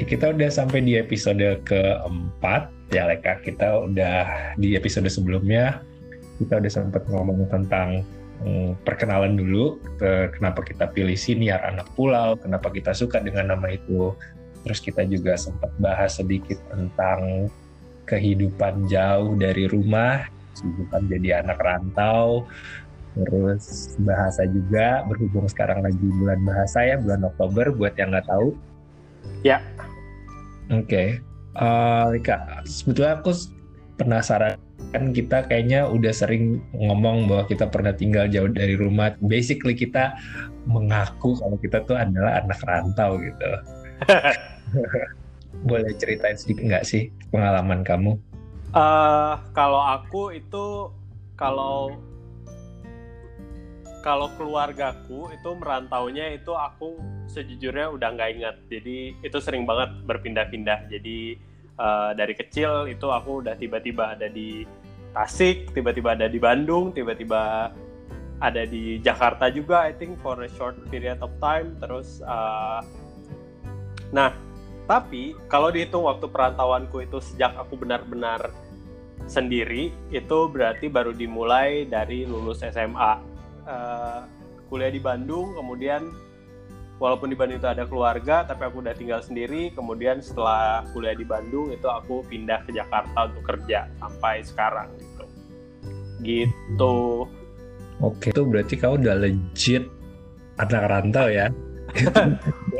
Oke, kita udah sampai di episode keempat ya Leka. Kita udah di episode sebelumnya kita udah sempat ngomong tentang hmm, perkenalan dulu, ke, kenapa kita pilih siniar anak pulau, kenapa kita suka dengan nama itu. Terus kita juga sempat bahas sedikit tentang kehidupan jauh dari rumah, kehidupan jadi anak rantau, terus bahasa juga berhubung sekarang lagi bulan bahasa ya bulan Oktober buat yang nggak tahu Ya. Oke. Okay. Uh, Kak, sebetulnya aku penasaran kan kita kayaknya udah sering ngomong bahwa kita pernah tinggal jauh dari rumah. Basically kita mengaku kalau kita tuh adalah anak rantau gitu. Boleh ceritain sedikit nggak sih pengalaman kamu? Uh, kalau aku itu kalau kalau keluargaku itu merantaunya itu aku sejujurnya udah nggak ingat. Jadi itu sering banget berpindah-pindah. Jadi uh, dari kecil itu aku udah tiba-tiba ada di Tasik tiba-tiba ada di Bandung tiba-tiba ada di Jakarta juga I think for a short period of time. Terus uh, nah tapi kalau dihitung waktu perantauanku itu sejak aku benar-benar sendiri itu berarti baru dimulai dari lulus SMA uh, kuliah di Bandung kemudian walaupun di Bandung itu ada keluarga tapi aku udah tinggal sendiri. Kemudian setelah kuliah di Bandung itu aku pindah ke Jakarta untuk kerja sampai sekarang gitu. Gitu. Oke itu berarti kau udah legit anak rantau ya?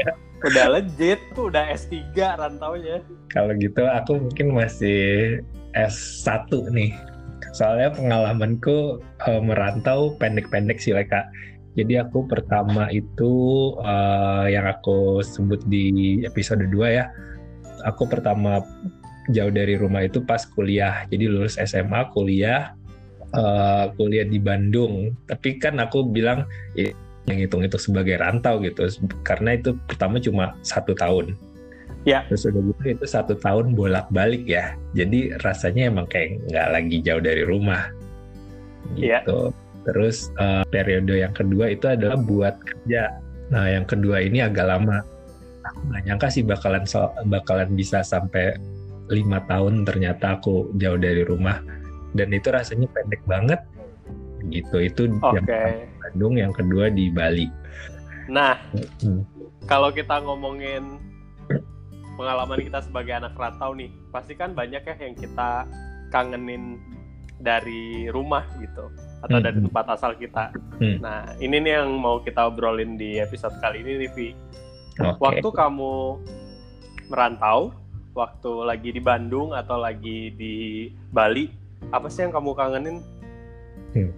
Udah legit tuh udah S3 rantaunya. Kalau gitu aku mungkin masih S1 nih. Soalnya pengalamanku uh, merantau pendek-pendek sih Leka. Jadi aku pertama itu uh, yang aku sebut di episode 2 ya. Aku pertama jauh dari rumah itu pas kuliah. Jadi lulus SMA, kuliah, uh, kuliah di Bandung. Tapi kan aku bilang ya, yang hitung itu sebagai rantau gitu. Karena itu pertama cuma satu tahun Ya. Terus udah gitu itu satu tahun bolak-balik ya. Jadi rasanya emang kayak nggak lagi jauh dari rumah. Ya. Terus uh, periode yang kedua itu adalah buat kerja. Nah yang kedua ini agak lama. Aku nggak nyangka sih bakalan so bakalan bisa sampai lima tahun ternyata aku jauh dari rumah. Dan itu rasanya pendek banget. Gitu itu okay. yang Bandung, yang kedua di Bali. Nah, hmm. kalau kita ngomongin pengalaman kita sebagai anak rantau nih pasti kan banyak ya yang kita kangenin dari rumah gitu atau hmm. dari tempat asal kita. Hmm. Nah ini nih yang mau kita obrolin di episode kali ini nih Vi. Okay. Waktu kamu merantau, waktu lagi di Bandung atau lagi di Bali, apa sih yang kamu kangenin? Hmm.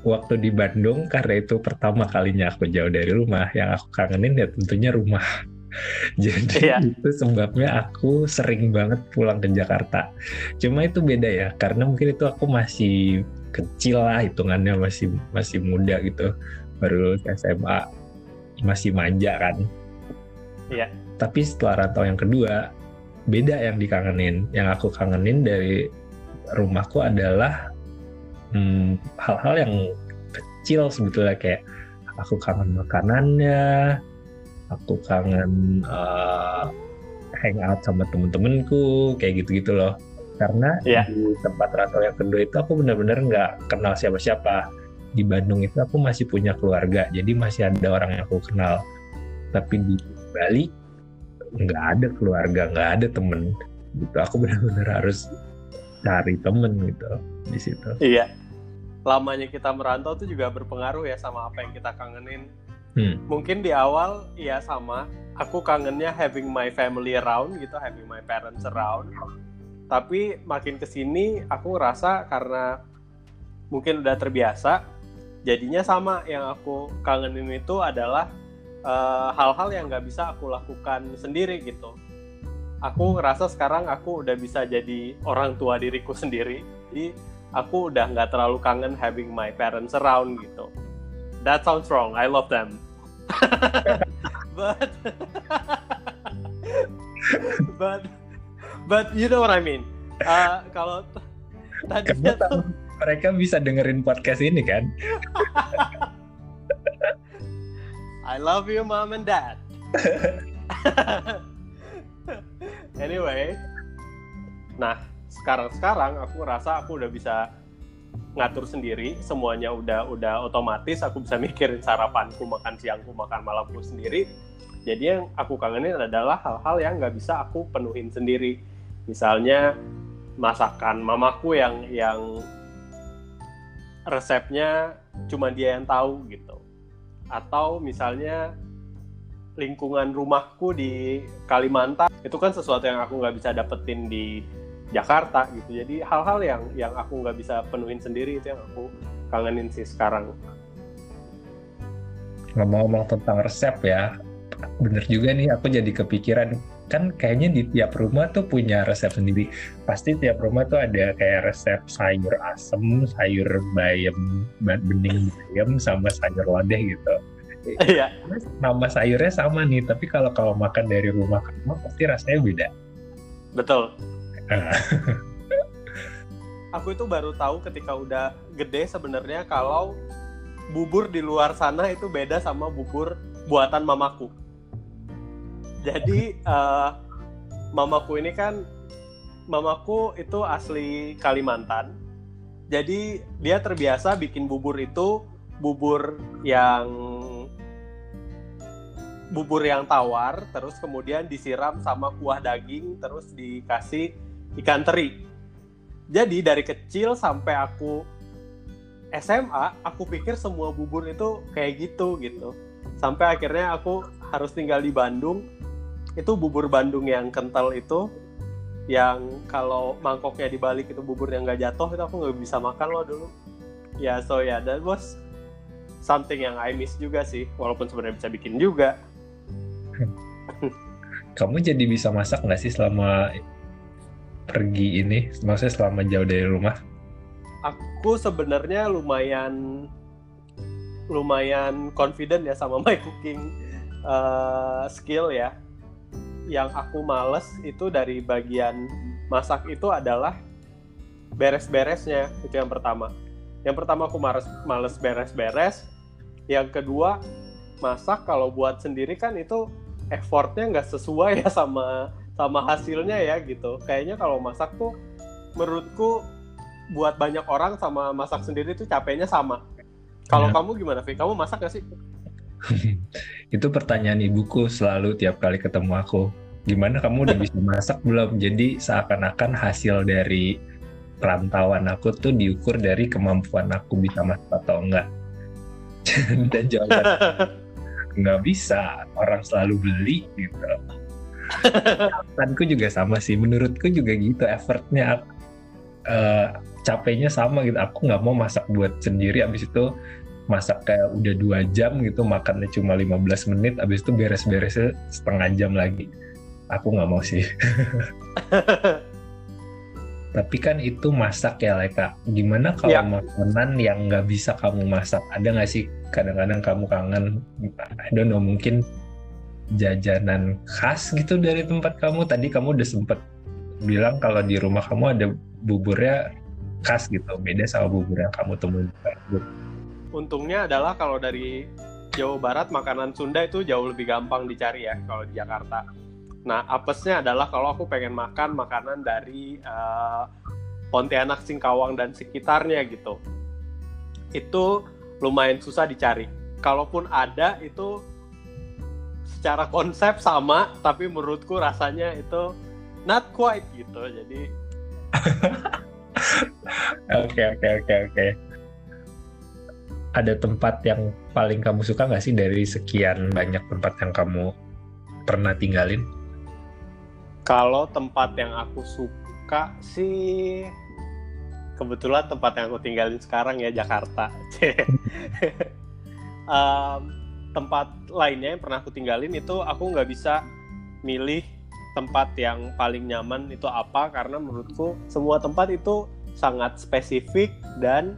Waktu di Bandung karena itu pertama kalinya aku jauh dari rumah, yang aku kangenin ya tentunya rumah. Jadi iya. itu sebabnya aku sering banget pulang ke Jakarta. Cuma itu beda ya, karena mungkin itu aku masih kecil lah hitungannya masih masih muda gitu, baru SMA, masih manja kan. Iya. Tapi setelah rantau yang kedua, beda yang dikangenin. Yang aku kangenin dari rumahku adalah hmm, hal-hal hmm, yang kecil sebetulnya kayak aku kangen makanannya, aku kangen uh, hangout sama temen-temenku kayak gitu-gitu loh. Karena yeah. di tempat rantau yang kedua itu aku benar-benar nggak kenal siapa-siapa. Di Bandung itu aku masih punya keluarga jadi masih ada orang yang aku kenal. Tapi di Bali nggak ada keluarga nggak ada temen. Gitu aku benar-benar harus cari temen gitu di situ. Iya. Lamanya kita merantau tuh juga berpengaruh ya sama apa yang kita kangenin Hmm. Mungkin di awal ya sama, aku kangennya having my family around gitu, having my parents around. Tapi makin ke sini aku ngerasa karena mungkin udah terbiasa, jadinya sama yang aku kangenin itu adalah eh, hal-hal uh, yang nggak bisa aku lakukan sendiri gitu. Aku ngerasa sekarang aku udah bisa jadi orang tua diriku sendiri, jadi aku udah nggak terlalu kangen having my parents around gitu that sounds wrong. I love them. but but but you know what I mean. Uh, kalau tadinya tuh mereka bisa dengerin podcast ini kan? I love you mom and dad. anyway nah sekarang-sekarang aku ngerasa aku udah bisa ngatur sendiri semuanya udah udah otomatis aku bisa mikirin sarapanku makan siangku makan malamku sendiri. Jadi yang aku kangenin adalah hal-hal yang nggak bisa aku penuhin sendiri. Misalnya masakan mamaku yang yang resepnya cuma dia yang tahu gitu. Atau misalnya lingkungan rumahku di Kalimantan itu kan sesuatu yang aku nggak bisa dapetin di Jakarta gitu. Jadi hal-hal yang yang aku nggak bisa penuhin sendiri itu yang aku kangenin sih sekarang. Ngomong-ngomong tentang resep ya bener juga nih aku jadi kepikiran. Kan kayaknya di tiap rumah tuh punya resep sendiri. Pasti tiap rumah tuh ada kayak resep sayur asem sayur bayam bening bayam sama sayur lodeh gitu. Iya. Nama sayurnya sama nih tapi kalau kalau makan dari rumah ke rumah pasti rasanya beda. Betul aku itu baru tahu ketika udah gede sebenarnya kalau bubur di luar sana itu beda sama bubur buatan mamaku. Jadi uh, mamaku ini kan mamaku itu asli Kalimantan. Jadi dia terbiasa bikin bubur itu bubur yang bubur yang tawar terus kemudian disiram sama kuah daging terus dikasih ikan teri. Jadi dari kecil sampai aku SMA aku pikir semua bubur itu kayak gitu gitu. Sampai akhirnya aku harus tinggal di Bandung. Itu bubur Bandung yang kental itu yang kalau mangkoknya dibalik itu bubur yang nggak jatuh itu aku nggak bisa makan loh dulu. Ya so ya yeah, that was something yang I miss juga sih walaupun sebenarnya bisa bikin juga. Kamu jadi bisa masak nggak sih selama pergi ini maksudnya selama jauh dari rumah? Aku sebenarnya lumayan lumayan confident ya sama my cooking uh, skill ya. Yang aku males itu dari bagian masak itu adalah beres-beresnya itu yang pertama. Yang pertama aku males males beres-beres. Yang kedua masak kalau buat sendiri kan itu effortnya nggak sesuai ya sama sama hasilnya ya gitu. Kayaknya kalau masak tuh menurutku buat banyak orang sama masak sendiri tuh capeknya sama. Kalau ya. kamu gimana Vi? Kamu masak gak sih? itu pertanyaan ibuku selalu tiap kali ketemu aku. Gimana kamu udah bisa masak belum? Jadi seakan-akan hasil dari perantauan aku tuh diukur dari kemampuan aku bisa masak atau enggak. Dan jawaban nggak bisa. Orang selalu beli gitu Alasanku juga sama sih. Menurutku juga gitu effortnya uh, capeknya sama gitu. Aku nggak mau masak buat sendiri. Abis itu masak kayak udah dua jam gitu makannya cuma 15 menit abis itu beres-beresnya setengah jam lagi. Aku nggak mau sih. Tapi kan itu masak ya Leka gimana kalau ya. makanan yang nggak bisa kamu masak? Ada nggak sih? Kadang-kadang kamu kangen I don't know mungkin jajanan khas gitu dari tempat kamu tadi kamu udah sempet bilang kalau di rumah kamu ada buburnya khas gitu beda sama bubur yang kamu temuin untungnya adalah kalau dari Jawa Barat makanan Sunda itu jauh lebih gampang dicari ya kalau di Jakarta. Nah apesnya adalah kalau aku pengen makan makanan dari uh, Pontianak, Singkawang dan sekitarnya gitu, itu lumayan susah dicari. Kalaupun ada itu secara konsep sama, tapi menurutku rasanya itu not quite gitu. Jadi Oke oke oke oke ada tempat yang paling kamu suka nggak sih dari sekian banyak tempat yang kamu pernah tinggalin? Kalau tempat yang aku suka sih kebetulan tempat yang aku tinggalin sekarang ya Jakarta. um, tempat lainnya yang pernah aku tinggalin itu aku nggak bisa milih tempat yang paling nyaman itu apa karena menurutku semua tempat itu sangat spesifik dan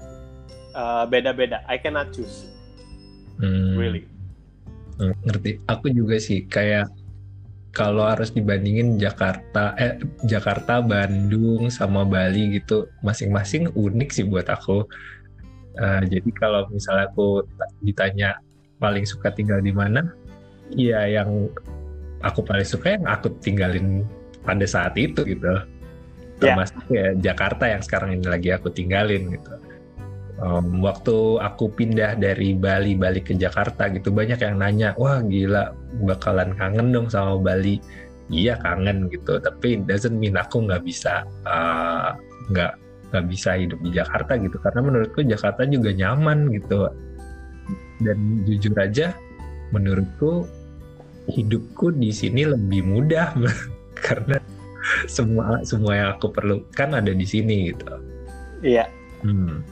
uh, beda-beda. I cannot choose. Hmm. Really. Hmm, ngerti. Aku juga sih kayak kalau harus dibandingin Jakarta, eh Jakarta, Bandung sama Bali gitu, masing-masing unik sih buat aku. Uh, jadi kalau misalnya aku ditanya paling suka tinggal di mana, ya yang aku paling suka yang aku tinggalin pada saat itu gitu. Termasuk ya Jakarta yang sekarang ini lagi aku tinggalin gitu. Um, waktu aku pindah dari Bali balik ke Jakarta gitu banyak yang nanya wah gila bakalan kangen dong sama Bali? Iya kangen gitu. Tapi it doesn't mean aku nggak bisa uh, nggak nggak bisa hidup di Jakarta gitu. Karena menurutku Jakarta juga nyaman gitu dan jujur aja menurutku hidupku di sini lebih mudah karena semua semua yang aku perlukan ada di sini gitu. Iya. Hmm.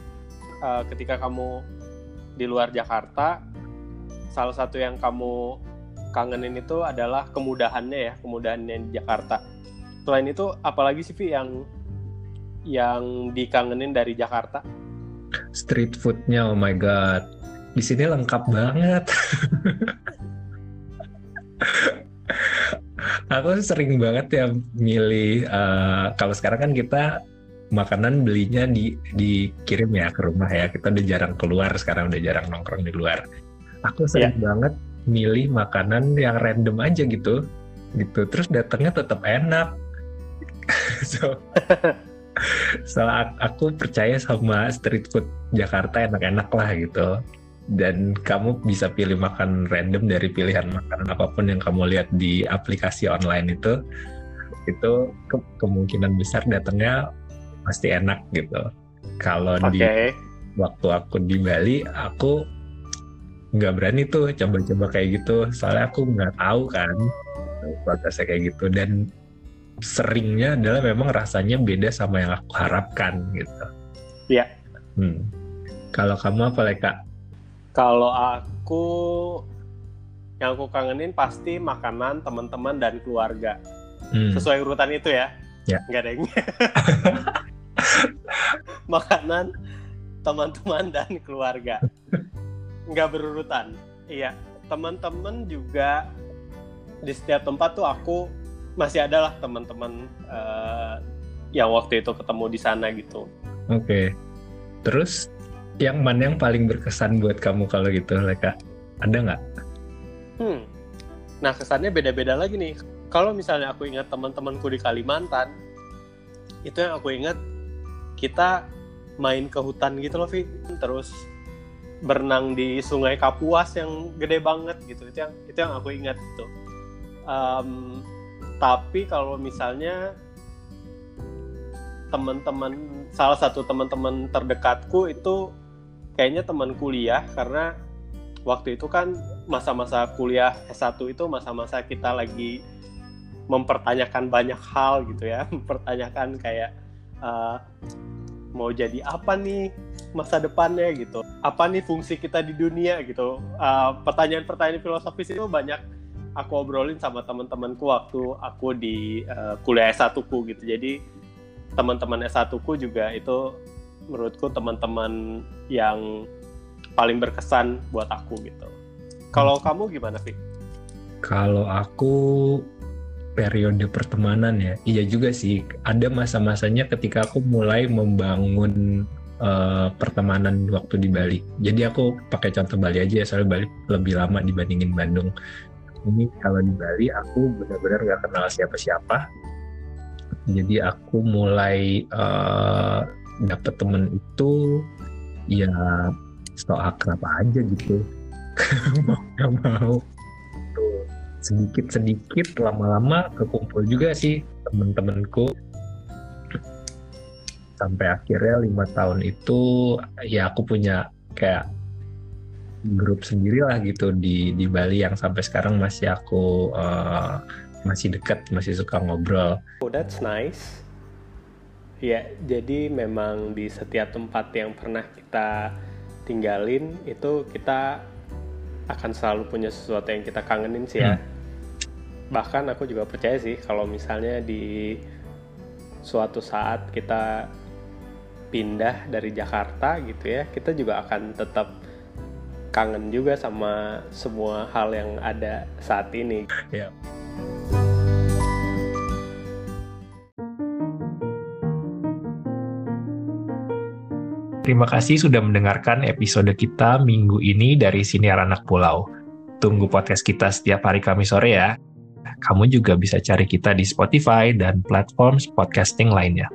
Uh, ketika kamu di luar Jakarta, salah satu yang kamu kangenin itu adalah kemudahannya ya, kemudahannya di Jakarta. Selain itu, apalagi sih Vi yang yang dikangenin dari Jakarta? Street foodnya, oh my god, di sini lengkap banget. aku sering banget ya milih uh, kalau sekarang kan kita makanan belinya di dikirim ya ke rumah ya. Kita udah jarang keluar sekarang udah jarang nongkrong di luar. Aku sering yeah. banget milih makanan yang random aja gitu gitu. Terus datangnya tetap enak. So so aku percaya sama street food Jakarta enak-enak lah gitu dan kamu bisa pilih makan random dari pilihan makanan apa pun yang kamu lihat di aplikasi online itu itu ke kemungkinan besar datangnya pasti enak gitu kalau okay. di waktu aku di Bali aku nggak berani tuh coba-coba kayak gitu soalnya aku nggak tahu kan prosesnya kayak gitu dan seringnya adalah memang rasanya beda sama yang aku harapkan gitu. Iya. Hmm. Kalau kamu apa Leka? Kalau aku yang aku kangenin pasti makanan teman-teman dan keluarga. Hmm. Sesuai urutan itu ya. Ya. Enggak ada yang makanan teman-teman dan keluarga. Enggak berurutan. Iya, teman-teman juga di setiap tempat tuh aku masih ada lah teman-teman uh, yang waktu itu ketemu di sana gitu. Oke. Okay. Terus yang mana yang paling berkesan buat kamu kalau gitu, Leka? Ada nggak? Hmm. Nah, kesannya beda-beda lagi nih. Kalau misalnya aku ingat teman-temanku di Kalimantan, itu yang aku ingat kita main ke hutan gitu loh, Vi. Terus berenang di Sungai Kapuas yang gede banget gitu. Itu yang itu yang aku ingat gitu. Um, tapi kalau misalnya teman-teman salah satu teman-teman terdekatku itu kayaknya teman kuliah karena waktu itu kan masa-masa kuliah S1 itu masa-masa kita lagi mempertanyakan banyak hal gitu ya. Mempertanyakan kayak uh, mau jadi apa nih masa depannya gitu. Apa nih fungsi kita di dunia gitu. Uh, pertanyaan-pertanyaan filosofis itu banyak aku obrolin sama teman-temanku waktu aku di uh, kuliah S1 ku gitu. Jadi teman-teman S1 ku juga itu menurutku teman-teman yang paling berkesan buat aku gitu. Kalau hmm. kamu gimana sih? Kalau aku periode pertemanan ya, iya juga sih. Ada masa-masanya ketika aku mulai membangun uh, pertemanan waktu di Bali. Jadi aku pakai contoh Bali aja ya, soalnya Bali lebih lama dibandingin Bandung. Ini kalau di Bali aku benar-benar nggak kenal siapa-siapa. Jadi aku mulai uh, dapet temen itu ya so akrab aja gitu mau gak mau tuh sedikit sedikit lama-lama kekumpul juga sih temen-temenku sampai akhirnya lima tahun itu ya aku punya kayak grup sendiri lah gitu di di Bali yang sampai sekarang masih aku uh, masih dekat masih suka ngobrol. Oh that's nice. Ya, jadi memang di setiap tempat yang pernah kita tinggalin itu kita akan selalu punya sesuatu yang kita kangenin sih ya. Hmm. Bahkan aku juga percaya sih kalau misalnya di suatu saat kita pindah dari Jakarta gitu ya, kita juga akan tetap kangen juga sama semua hal yang ada saat ini. Yeah. Terima kasih sudah mendengarkan episode kita minggu ini dari Siniar Anak Pulau. Tunggu podcast kita setiap hari Kamis sore ya. Kamu juga bisa cari kita di Spotify dan platform podcasting lainnya.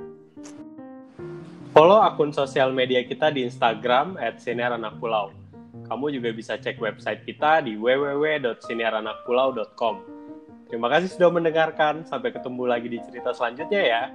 Follow akun sosial media kita di Instagram at Pulau. Kamu juga bisa cek website kita di www.siniaranakpulau.com. Terima kasih sudah mendengarkan. Sampai ketemu lagi di cerita selanjutnya ya.